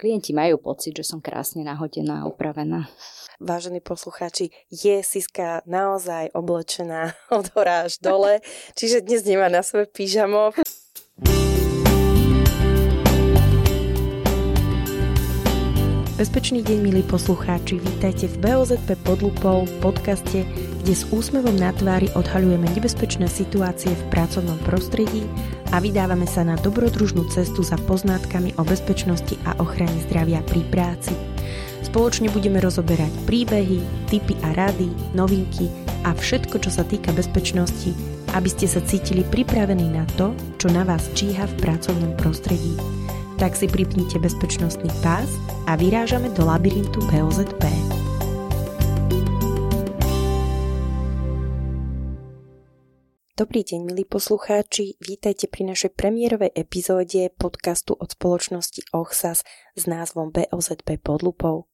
klienti majú pocit, že som krásne nahodená upravená. Vážení poslucháči, je Siska naozaj oblečená od hora až dole, čiže dnes nemá na sebe pyžamo. Bezpečný deň, milí poslucháči, vítajte v BOZP pod lupou, podcaste, kde s úsmevom na tvári odhaľujeme nebezpečné situácie v pracovnom prostredí a vydávame sa na dobrodružnú cestu za poznátkami o bezpečnosti a ochrane zdravia pri práci. Spoločne budeme rozoberať príbehy, tipy a rady, novinky a všetko, čo sa týka bezpečnosti, aby ste sa cítili pripravení na to, čo na vás číha v pracovnom prostredí tak si pripnite bezpečnostný pás a vyrážame do labyrintu BOZP. Dobrý deň, milí poslucháči, vítajte pri našej premiérovej epizóde podcastu od spoločnosti OXAS s názvom BOZP pod lupou.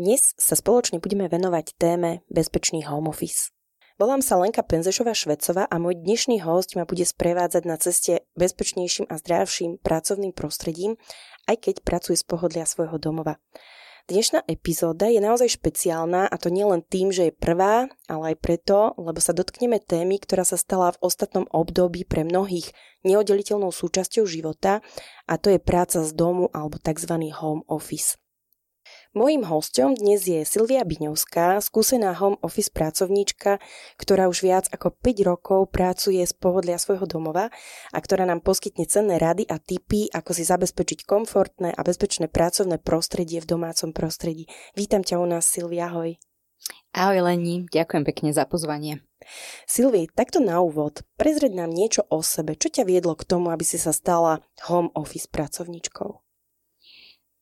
Dnes sa spoločne budeme venovať téme bezpečný home office. Volám sa Lenka Penzešová Švecová a môj dnešný host ma bude sprevádzať na ceste bezpečnejším a zdravším pracovným prostredím, aj keď pracuje z pohodlia svojho domova. Dnešná epizóda je naozaj špeciálna a to nielen tým, že je prvá, ale aj preto, lebo sa dotkneme témy, ktorá sa stala v ostatnom období pre mnohých neoddeliteľnou súčasťou života a to je práca z domu alebo tzv. home office. Mojím hostom dnes je Silvia Biňovská, skúsená home office pracovníčka, ktorá už viac ako 5 rokov pracuje z pohodlia svojho domova a ktorá nám poskytne cenné rady a tipy, ako si zabezpečiť komfortné a bezpečné pracovné prostredie v domácom prostredí. Vítam ťa u nás, Silvia, ahoj. Ahoj Leni, ďakujem pekne za pozvanie. Silvi, takto na úvod, prezreď nám niečo o sebe. Čo ťa viedlo k tomu, aby si sa stala home office pracovníčkou?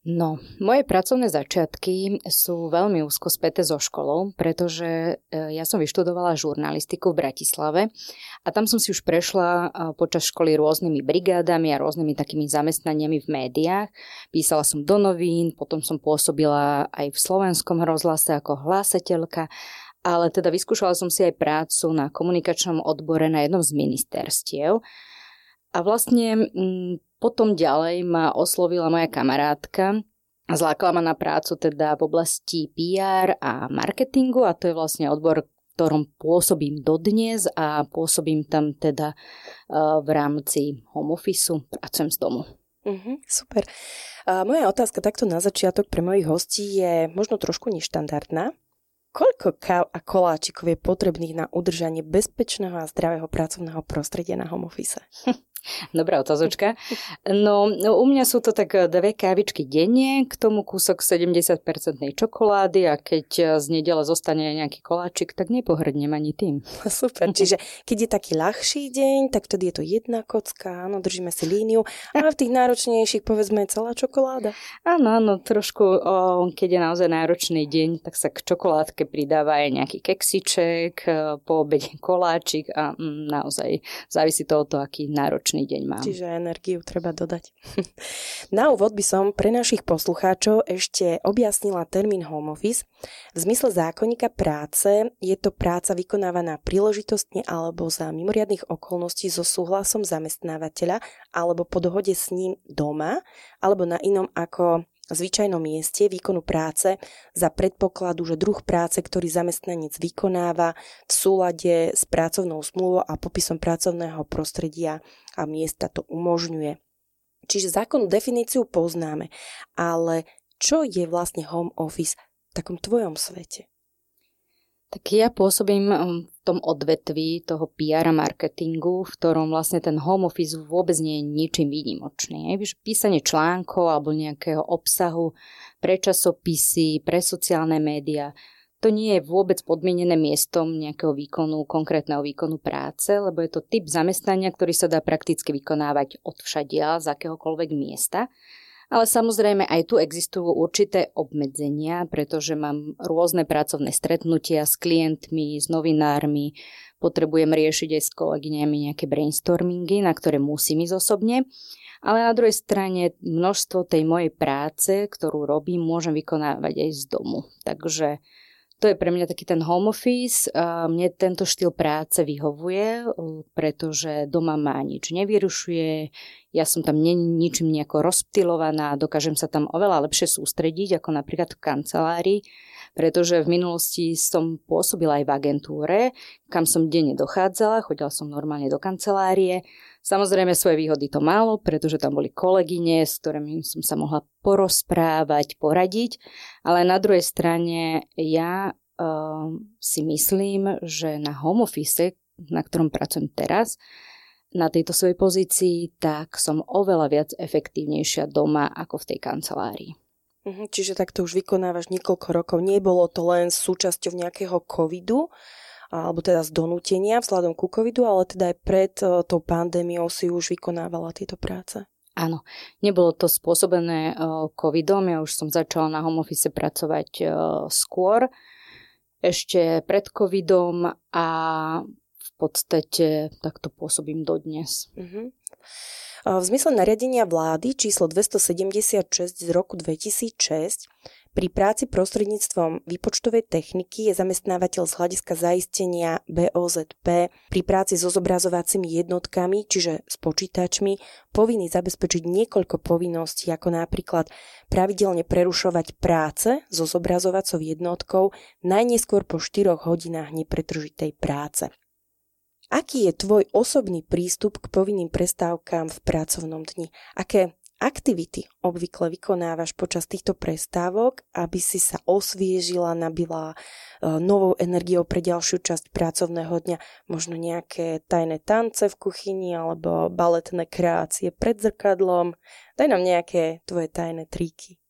No, moje pracovné začiatky sú veľmi úzko späté so školou, pretože e, ja som vyštudovala žurnalistiku v Bratislave a tam som si už prešla e, počas školy rôznymi brigádami a rôznymi takými zamestnaniami v médiách. Písala som do novín, potom som pôsobila aj v slovenskom rozhlase ako hlásateľka ale teda vyskúšala som si aj prácu na komunikačnom odbore na jednom z ministerstiev. A vlastne potom ďalej ma oslovila moja kamarátka, zlákala ma na prácu teda v oblasti PR a marketingu a to je vlastne odbor, v ktorom pôsobím dodnes a pôsobím tam teda v rámci home office, pracujem z domu. Uh-huh, super. A moja otázka takto na začiatok pre mojich hostí je možno trošku neštandardná. Koľko káv a koláčikov je potrebných na udržanie bezpečného a zdravého pracovného prostredia na home office? Dobrá otázočka. No, no, u mňa sú to tak eh, dve kávičky denne, k tomu kúsok 70% čokolády a keď z nedele zostane nejaký koláčik, tak nepohrdnem ani tým. Super, čiže keď je taký ľahší deň, tak vtedy je to jedna kocka, áno, držíme si líniu a v tých náročnejších povedzme celá čokoláda. Áno, áno, trošku, o, keď je naozaj náročný deň, tak sa k čokoládke pridáva aj nejaký keksiček, eh, po obede koláčik a mm, naozaj závisí to od toho, aký náročný náročný deň mám. Čiže energiu treba dodať. Na úvod by som pre našich poslucháčov ešte objasnila termín home office. V zmysle zákonníka práce je to práca vykonávaná príležitostne alebo za mimoriadných okolností so súhlasom zamestnávateľa alebo po dohode s ním doma alebo na inom ako zvyčajnom mieste výkonu práce za predpokladu, že druh práce, ktorý zamestnanec vykonáva v súlade s pracovnou zmluvou a popisom pracovného prostredia a miesta to umožňuje. Čiže zákonnú definíciu poznáme, ale čo je vlastne home office v takom tvojom svete? Tak ja pôsobím um, v tom odvetví toho PR a marketingu, v ktorom vlastne ten home office vôbec nie je ničím výnimočný. Písanie článkov alebo nejakého obsahu pre časopisy, pre sociálne médiá, to nie je vôbec podmienené miestom nejakého výkonu, konkrétneho výkonu práce, lebo je to typ zamestnania, ktorý sa dá prakticky vykonávať od všadia, z akéhokoľvek miesta. Ale samozrejme aj tu existujú určité obmedzenia, pretože mám rôzne pracovné stretnutia s klientmi, s novinármi, potrebujem riešiť aj s kolegyňami nejaké brainstormingy, na ktoré musím ísť osobne. Ale na druhej strane množstvo tej mojej práce, ktorú robím, môžem vykonávať aj z domu. Takže to je pre mňa taký ten home office. Mne tento štýl práce vyhovuje, pretože doma ma nič nevyrušuje, ja som tam není ničím nejako rozptilovaná, dokážem sa tam oveľa lepšie sústrediť ako napríklad v kancelárii, pretože v minulosti som pôsobila aj v agentúre, kam som denne dochádzala, chodila som normálne do kancelárie. Samozrejme svoje výhody to malo, pretože tam boli kolegyne, s ktorými som sa mohla porozprávať, poradiť, ale na druhej strane ja uh, si myslím, že na home office, na ktorom pracujem teraz, na tejto svojej pozícii, tak som oveľa viac efektívnejšia doma ako v tej kancelárii. Mhm, čiže takto už vykonávaš niekoľko rokov. Nebolo to len súčasťou nejakého covidu, alebo teda z donútenia vzhľadom ku covidu, ale teda aj pred e, tou pandémiou si už vykonávala tieto práce. Áno, nebolo to spôsobené uh, covidom, ja už som začala na home office pracovať uh, skôr, ešte pred covidom a podstate takto pôsobím dodnes. Uh-huh. V zmysle nariadenia vlády číslo 276 z roku 2006 pri práci prostredníctvom výpočtovej techniky je zamestnávateľ z hľadiska zaistenia BOZP pri práci so zobrazovacími jednotkami, čiže s počítačmi, povinný zabezpečiť niekoľko povinností, ako napríklad pravidelne prerušovať práce so zobrazovacou jednotkou najneskôr po 4 hodinách nepretržitej práce. Aký je tvoj osobný prístup k povinným prestávkám v pracovnom dni? Aké aktivity obvykle vykonávaš počas týchto prestávok, aby si sa osviežila, nabila e, novou energiou pre ďalšiu časť pracovného dňa, možno nejaké tajné tance v kuchyni alebo baletné kreácie pred zrkadlom. Daj nám nejaké tvoje tajné tríky.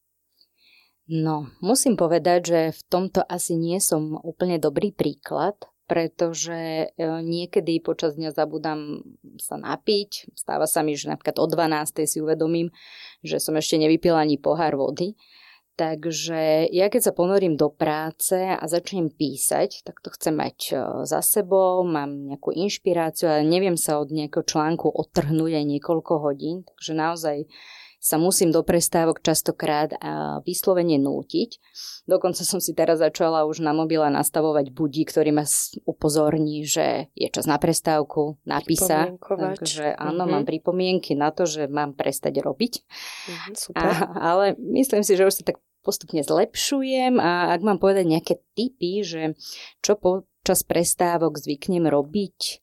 No, musím povedať, že v tomto asi nie som úplne dobrý príklad, pretože e, niekedy počas dňa zabudám sa napiť. Stáva sa mi, že napríklad o 12. si uvedomím, že som ešte nevypila ani pohár vody. Takže ja keď sa ponorím do práce a začnem písať, tak to chcem mať e, za sebou, mám nejakú inšpiráciu, ale neviem sa od nejakého článku odtrhnúť aj niekoľko hodín, takže naozaj sa musím do prestávok častokrát vyslovene nútiť. Dokonca som si teraz začala už na mobile nastavovať budí, ktorý ma upozorní, že je čas na prestávku, napísa. Takže áno, mm-hmm. mám pripomienky na to, že mám prestať robiť. Mm-hmm, super. A, ale myslím si, že už sa tak postupne zlepšujem a ak mám povedať nejaké typy, že čo počas prestávok zvyknem robiť,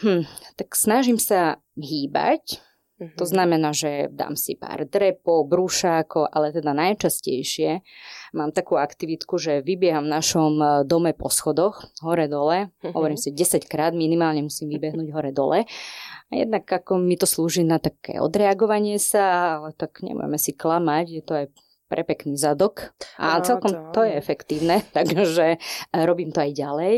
hm, tak snažím sa hýbať, Mm-hmm. To znamená, že dám si pár drepov, brúšákov, ale teda najčastejšie mám takú aktivitku, že vybieham v našom e, dome po schodoch, hore-dole. Mm-hmm. Hovorím si 10 krát, minimálne musím vybehnúť hore-dole. A jednak ako mi to slúži na také odreagovanie sa, ale tak nebudeme si klamať, je to aj pre pekný zadok a celkom to je efektívne, takže e, robím to aj ďalej.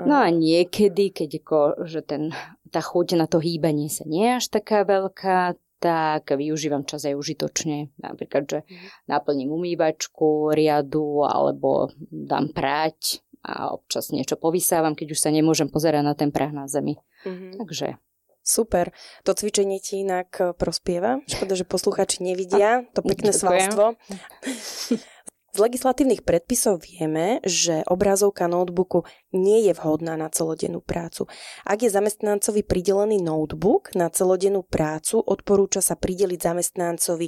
No a niekedy, keď ako, že ten, tá chuť na to hýbanie sa nie je až taká veľká, tak využívam čas aj užitočne. Napríklad, že mhm. naplním umývačku, riadu alebo dám prať a občas niečo povysávam, keď už sa nemôžem pozerať na ten prah na zemi. Mm-hmm. Takže Super. To cvičenie ti inak eh, prospieva. Škoda, že posluchači nevidia to pekné svalstvo. Z legislatívnych predpisov vieme, že obrazovka notebooku nie je vhodná na celodennú prácu. Ak je zamestnancovi pridelený notebook na celodennú prácu, odporúča sa prideliť zamestnancovi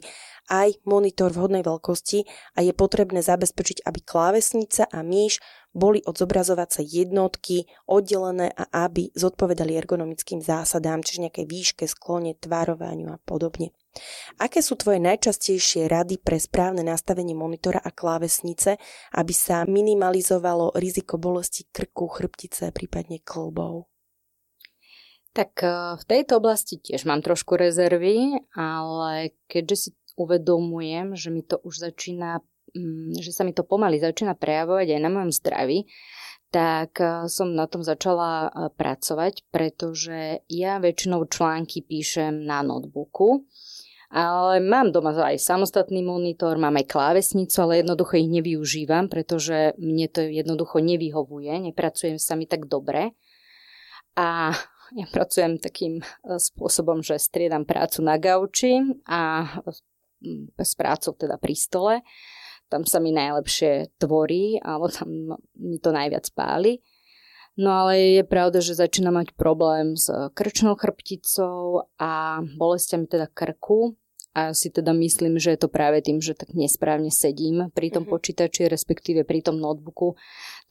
aj monitor vhodnej veľkosti a je potrebné zabezpečiť, aby klávesnica a myš boli od zobrazovacej jednotky oddelené a aby zodpovedali ergonomickým zásadám, čiže nejakej výške, sklone, tvarovaniu a podobne. Aké sú tvoje najčastejšie rady pre správne nastavenie monitora a klávesnice, aby sa minimalizovalo riziko bolesti krku, chrbtice, prípadne klbov? Tak e, v tejto oblasti tiež mám trošku rezervy, ale keďže si uvedomujem, že mi to už začína, že sa mi to pomaly začína prejavovať aj na mojom zdraví, tak e, som na tom začala e, pracovať, pretože ja väčšinou články píšem na notebooku ale mám doma aj samostatný monitor, mám aj klávesnicu, ale jednoducho ich nevyužívam, pretože mne to jednoducho nevyhovuje, nepracujem sa mi tak dobre. A ja pracujem takým e, spôsobom, že striedam prácu na gauči a s prácou teda pri stole. Tam sa mi najlepšie tvorí, alebo tam mi to najviac páli. No ale je pravda, že začína mať problém s krčnou chrbticou a bolestiami teda krku. A si teda myslím, že je to práve tým, že tak nesprávne sedím pri tom mm-hmm. počítači, respektíve pri tom notebooku.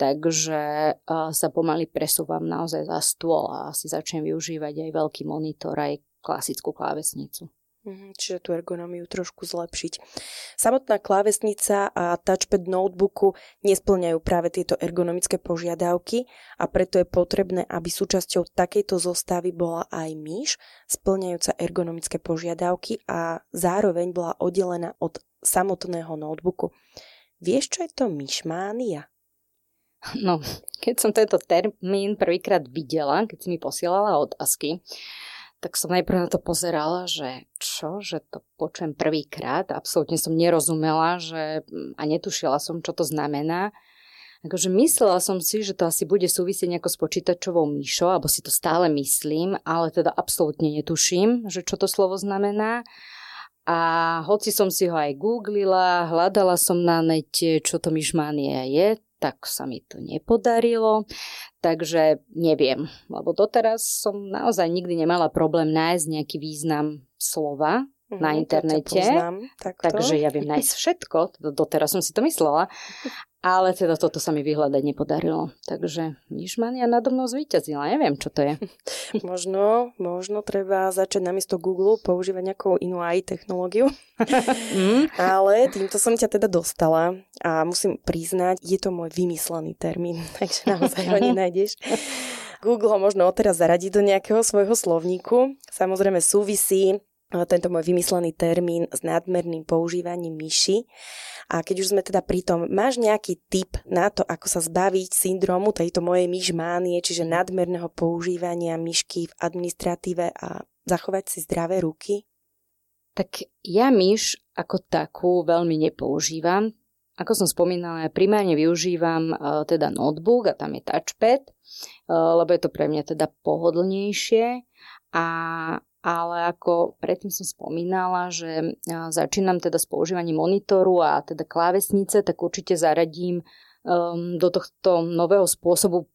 Takže uh, sa pomaly presúvam naozaj za stôl a si začnem využívať aj veľký monitor, aj klasickú klávesnicu. Mhm, čiže tú ergonómiu trošku zlepšiť. Samotná klávesnica a touchpad notebooku nesplňajú práve tieto ergonomické požiadavky a preto je potrebné, aby súčasťou takejto zostavy bola aj myš, splňajúca ergonomické požiadavky a zároveň bola oddelená od samotného notebooku. Vieš, čo je to myšmánia? No, keď som tento termín prvýkrát videla, keď si mi posielala otázky, tak som najprv na to pozerala, že čo, že to počujem prvýkrát. Absolútne som nerozumela, že a netušila som, čo to znamená. Akože myslela som si, že to asi bude súvisieť nejako s počítačovou myšou, alebo si to stále myslím, ale teda absolútne netuším, že čo to slovo znamená. A hoci som si ho aj googlila, hľadala som na nete, čo to myšmania je, tak sa mi to nepodarilo, takže neviem, lebo doteraz som naozaj nikdy nemala problém nájsť nejaký význam slova na internete. Poznám, takže ja viem nájsť všetko, doteraz som si to myslela, ale teda toto sa mi vyhľadať nepodarilo. Takže Myšmania nado mnou zvíťazila. Neviem, čo to je. možno, možno treba začať namiesto Google používať nejakú inú AI technológiu. mm. Ale týmto som ťa teda dostala a musím priznať, je to môj vymyslený termín, takže naozaj ho nenájdeš. Google ho možno odteraz zaradiť do nejakého svojho slovníku. Samozrejme súvisí tento môj vymyslený termín s nadmerným používaním myši. A keď už sme teda pri tom, máš nejaký tip na to, ako sa zbaviť syndromu tejto mojej myšmánie, čiže nadmerného používania myšky v administratíve a zachovať si zdravé ruky? Tak ja myš ako takú veľmi nepoužívam. Ako som spomínala, ja primárne využívam uh, teda notebook a tam je touchpad, uh, lebo je to pre mňa teda pohodlnejšie a ale ako predtým som spomínala, že začínam teda s používaním monitoru a teda klávesnice, tak určite zaradím um, do tohto nového spôsobu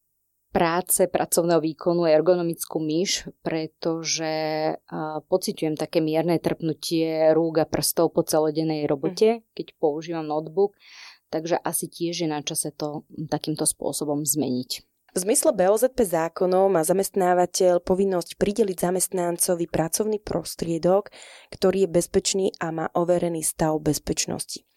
práce, pracovného výkonu ergonomickú myš, pretože uh, pociťujem také mierne trpnutie rúk a prstov po celodennej robote, mm. keď používam notebook, takže asi tiež je na čase to takýmto spôsobom zmeniť. V zmysle BOZP zákonov má zamestnávateľ povinnosť prideliť zamestnancovi pracovný prostriedok, ktorý je bezpečný a má overený stav bezpečnosti.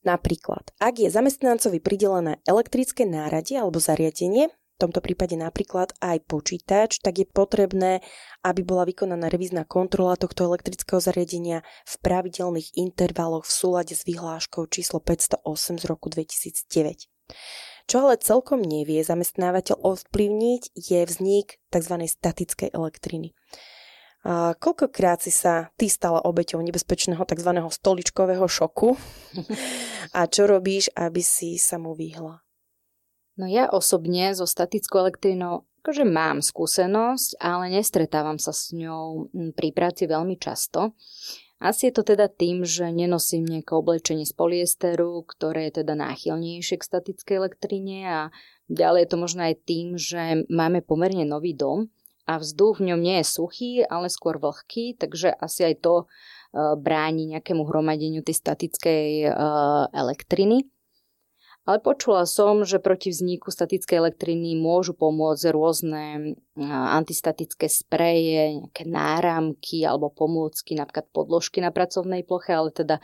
Napríklad, ak je zamestnancovi pridelené elektrické náradie alebo zariadenie, v tomto prípade napríklad aj počítač, tak je potrebné, aby bola vykonaná revízna kontrola tohto elektrického zariadenia v pravidelných intervaloch v súlade s vyhláškou číslo 508 z roku 2009. Čo ale celkom nevie zamestnávateľ ovplyvniť je vznik tzv. statickej elektriny. A koľkokrát si sa ty stala obeťou nebezpečného tzv. stoličkového šoku a čo robíš, aby si sa mu vyhla? No ja osobne so statickou elektrínou akože mám skúsenosť, ale nestretávam sa s ňou pri práci veľmi často. Asi je to teda tým, že nenosím nejaké oblečenie z polyesteru, ktoré je teda náchylnejšie k statickej elektrine a ďalej je to možno aj tým, že máme pomerne nový dom a vzduch v ňom nie je suchý, ale skôr vlhký, takže asi aj to uh, bráni nejakému hromadeniu tej statickej uh, elektriny. Ale počula som, že proti vzniku statickej elektriny môžu pomôcť rôzne antistatické spreje, nejaké náramky alebo pomôcky, napríklad podložky na pracovnej ploche, ale teda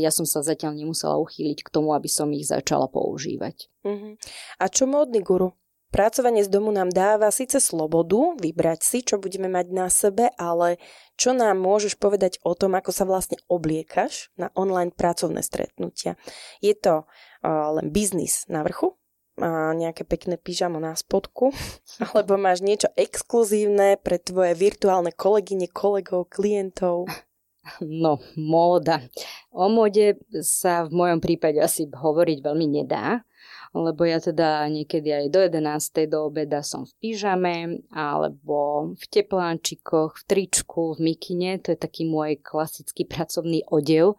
ja som sa zatiaľ nemusela uchýliť k tomu, aby som ich začala používať. Uh-huh. A čo módny guru? Pracovanie z domu nám dáva síce slobodu vybrať si, čo budeme mať na sebe, ale čo nám môžeš povedať o tom, ako sa vlastne obliekaš na online pracovné stretnutia? Je to uh, len biznis na vrchu, a nejaké pekné pyžamo na spodku, alebo máš niečo exkluzívne pre tvoje virtuálne kolegyne, kolegov, klientov? No, móda. O móde sa v mojom prípade asi hovoriť veľmi nedá, lebo ja teda niekedy aj do 11. do obeda som v pyžame, alebo v tepláčikoch, v tričku, v mikine, to je taký môj klasický pracovný odev,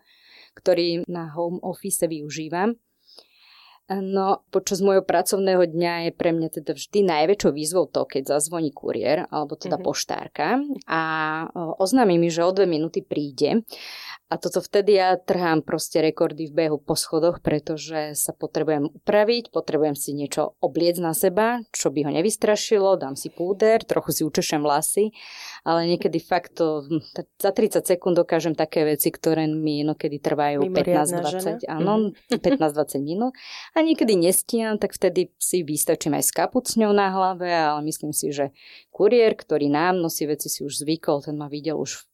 ktorý na home office využívam. No, počas môjho pracovného dňa je pre mňa teda vždy najväčšou výzvou to, keď zazvoní kuriér, alebo teda mm-hmm. poštárka a oznámi mi, že o dve minúty príde a toto vtedy ja trhám proste rekordy v behu po schodoch, pretože sa potrebujem upraviť, potrebujem si niečo obliec na seba, čo by ho nevystrašilo, dám si púder, trochu si učešem vlasy, ale niekedy fakt to, za 30 sekúnd dokážem také veci, ktoré mi inokedy trvajú 15-20, áno, 15-20 minút. A niekedy nestíham, tak vtedy si vystačím aj s kapucňou na hlave, ale myslím si, že kuriér, ktorý nám nosí veci, si už zvykol, ten ma videl už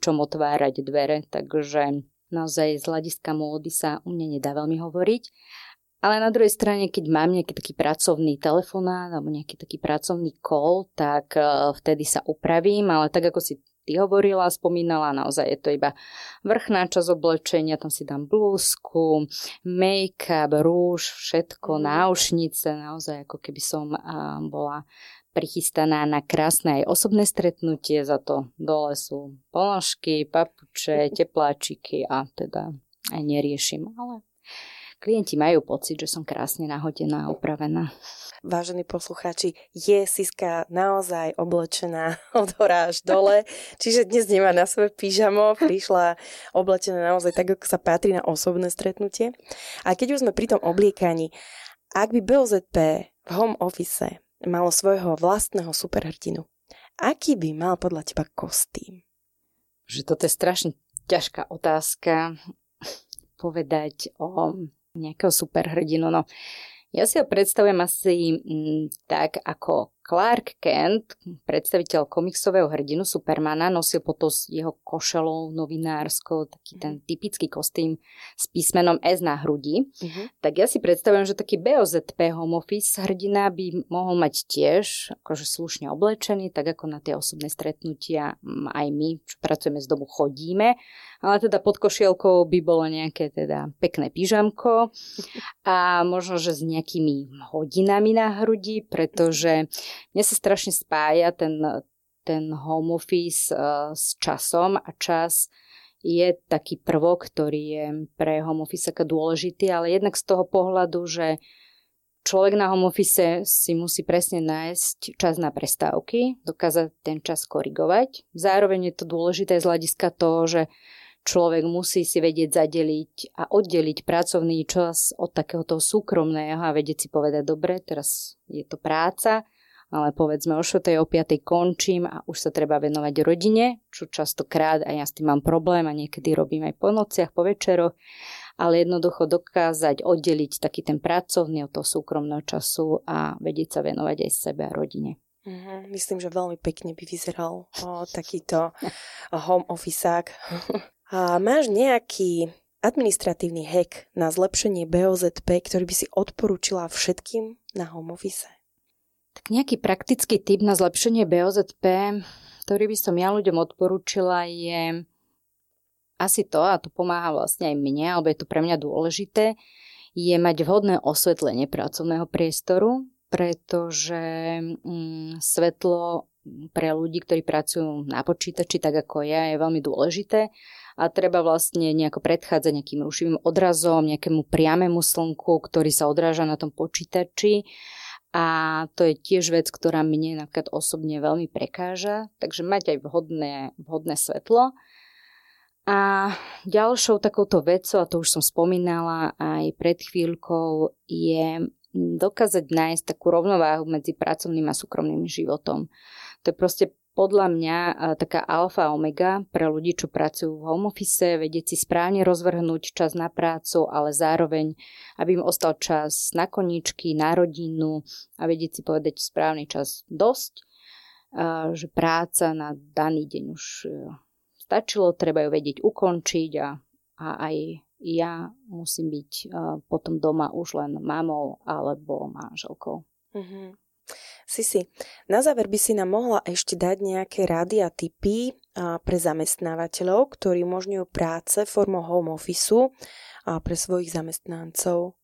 čom otvárať dvere, takže naozaj z hľadiska módy sa u mne nedá veľmi hovoriť. Ale na druhej strane, keď mám nejaký taký pracovný telefonát alebo nejaký taký pracovný call, tak uh, vtedy sa upravím, ale tak ako si ty hovorila, spomínala, naozaj je to iba vrchná časť oblečenia, tam si dám blúzku, make-up, rúž, všetko, mm. náušnice, naozaj ako keby som bola prichystaná na krásne aj osobné stretnutie, za to dole sú ponožky, papuče, tepláčiky a teda aj neriešim, ale klienti majú pocit, že som krásne nahodená a upravená. Vážení poslucháči, je Siska naozaj oblečená od hora až dole, čiže dnes nemá na sebe pyžamo, prišla oblečená naozaj tak, ako sa patrí na osobné stretnutie. A keď už sme pri tom obliekaní, ak by BOZP v home office malo svojho vlastného superhrdinu. Aký by mal podľa teba kostým? Že toto je strašne ťažká otázka povedať o nejakého superhrdinu. No, ja si ho predstavujem asi m, mm, tak ako Clark Kent, predstaviteľ komiksového hrdinu Supermana, nosil potom s jeho košelou novinárskou taký ten mhm. typický kostým s písmenom S na hrudi. Uh-huh. Tak ja si predstavujem, že taký BOZP home office hrdina by mohol mať tiež akože slušne oblečený, tak ako na tie osobné stretnutia aj my, čo pracujeme z domu, chodíme. Ale teda pod košielkou by bolo nejaké teda pekné pyžamko a možno, že s nejakými hodinami na hrudi, pretože mne sa strašne spája ten, ten home office uh, s časom a čas je taký prvok, ktorý je pre home office dôležitý, ale jednak z toho pohľadu, že človek na home office si musí presne nájsť čas na prestávky, dokázať ten čas korigovať. Zároveň je to dôležité z hľadiska toho, že človek musí si vedieť zadeliť a oddeliť pracovný čas od takéhoto súkromného a vedieť si povedať, dobre, teraz je to práca, ale povedzme o 4. o 5. končím a už sa treba venovať rodine, čo častokrát aj ja s tým mám problém a niekedy robím aj po nociach, po večeroch, ale jednoducho dokázať oddeliť taký ten pracovný od toho súkromného času a vedieť sa venovať aj sebe a rodine. Mm-hmm. Myslím, že veľmi pekne by vyzeral o, takýto home officeák. a máš nejaký administratívny hack na zlepšenie BOZP, ktorý by si odporúčila všetkým na home office? Tak nejaký praktický tip na zlepšenie BOZP, ktorý by som ja ľuďom odporúčila, je asi to, a to pomáha vlastne aj mne, alebo je to pre mňa dôležité, je mať vhodné osvetlenie pracovného priestoru, pretože mm, svetlo pre ľudí, ktorí pracujú na počítači, tak ako ja, je veľmi dôležité. A treba vlastne nejako predchádzať nejakým rušivým odrazom, nejakému priamému slnku, ktorý sa odráža na tom počítači a to je tiež vec, ktorá mne napríklad osobne veľmi prekáža, takže mať aj vhodné, vhodné svetlo. A ďalšou takouto vecou, a to už som spomínala aj pred chvíľkou, je dokázať nájsť takú rovnováhu medzi pracovným a súkromným životom. To je proste podľa mňa taká alfa omega pre ľudí, čo pracujú v home office, vedieť si správne rozvrhnúť čas na prácu, ale zároveň, aby im ostal čas na koničky, na rodinu a vedieť si povedať správny čas dosť, že práca na daný deň už e, stačilo, treba ju vedieť ukončiť a, a aj ja musím byť potom doma už len mamou alebo manželkou. Mm-hmm. Sisi, na záver by si nám mohla ešte dať nejaké rady a tipy pre zamestnávateľov, ktorí umožňujú práce formou home office pre svojich zamestnancov.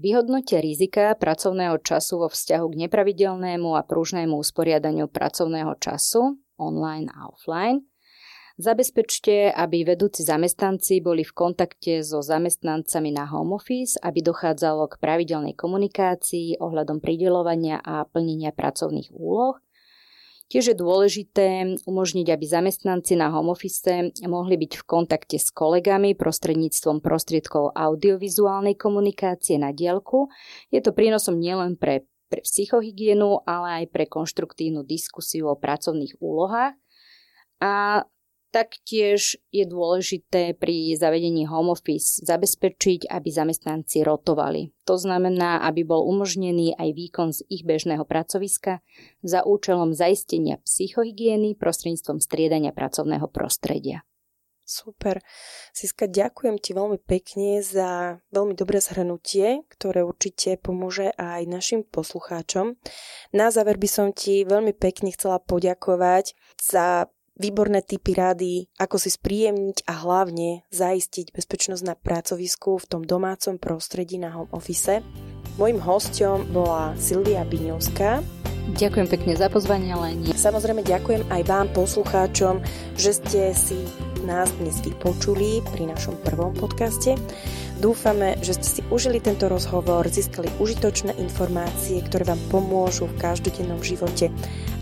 Vyhodnote rizika pracovného času vo vzťahu k nepravidelnému a pružnému usporiadaniu pracovného času online a offline. Zabezpečte, aby vedúci zamestnanci boli v kontakte so zamestnancami na home office, aby dochádzalo k pravidelnej komunikácii ohľadom pridelovania a plnenia pracovných úloh. Tiež je dôležité umožniť, aby zamestnanci na home office mohli byť v kontakte s kolegami prostredníctvom prostriedkov audiovizuálnej komunikácie na dielku. Je to prínosom nielen pre, pre psychohygienu, ale aj pre konštruktívnu diskusiu o pracovných úlohách. A Taktiež je dôležité pri zavedení home office zabezpečiť, aby zamestnanci rotovali. To znamená, aby bol umožnený aj výkon z ich bežného pracoviska za účelom zaistenia psychohygieny prostredníctvom striedania pracovného prostredia. Super. Siska, ďakujem ti veľmi pekne za veľmi dobré zhrnutie, ktoré určite pomôže aj našim poslucháčom. Na záver by som ti veľmi pekne chcela poďakovať za výborné typy rady, ako si spríjemniť a hlavne zaistiť bezpečnosť na pracovisku v tom domácom prostredí na home office. Mojím hostom bola Silvia Biňovská. Ďakujem pekne za pozvanie, Leni. Samozrejme ďakujem aj vám, poslucháčom, že ste si nás dnes vypočuli pri našom prvom podcaste. Dúfame, že ste si užili tento rozhovor, získali užitočné informácie, ktoré vám pomôžu v každodennom živote.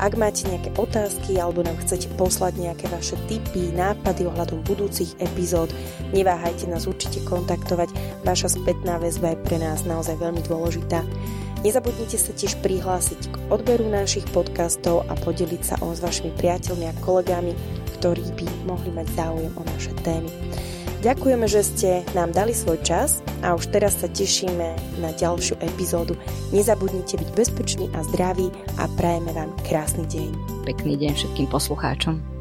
Ak máte nejaké otázky alebo nám chcete poslať nejaké vaše tipy, nápady ohľadom budúcich epizód, neváhajte nás určite kontaktovať. Vaša spätná väzba je pre nás naozaj veľmi dôležitá. Nezabudnite sa tiež prihlásiť k odberu našich podcastov a podeliť sa o s vašimi priateľmi a kolegami, ktorí by mohli mať záujem o naše témy. Ďakujeme, že ste nám dali svoj čas a už teraz sa tešíme na ďalšiu epizódu. Nezabudnite byť bezpeční a zdraví a prajeme vám krásny deň. Pekný deň všetkým poslucháčom.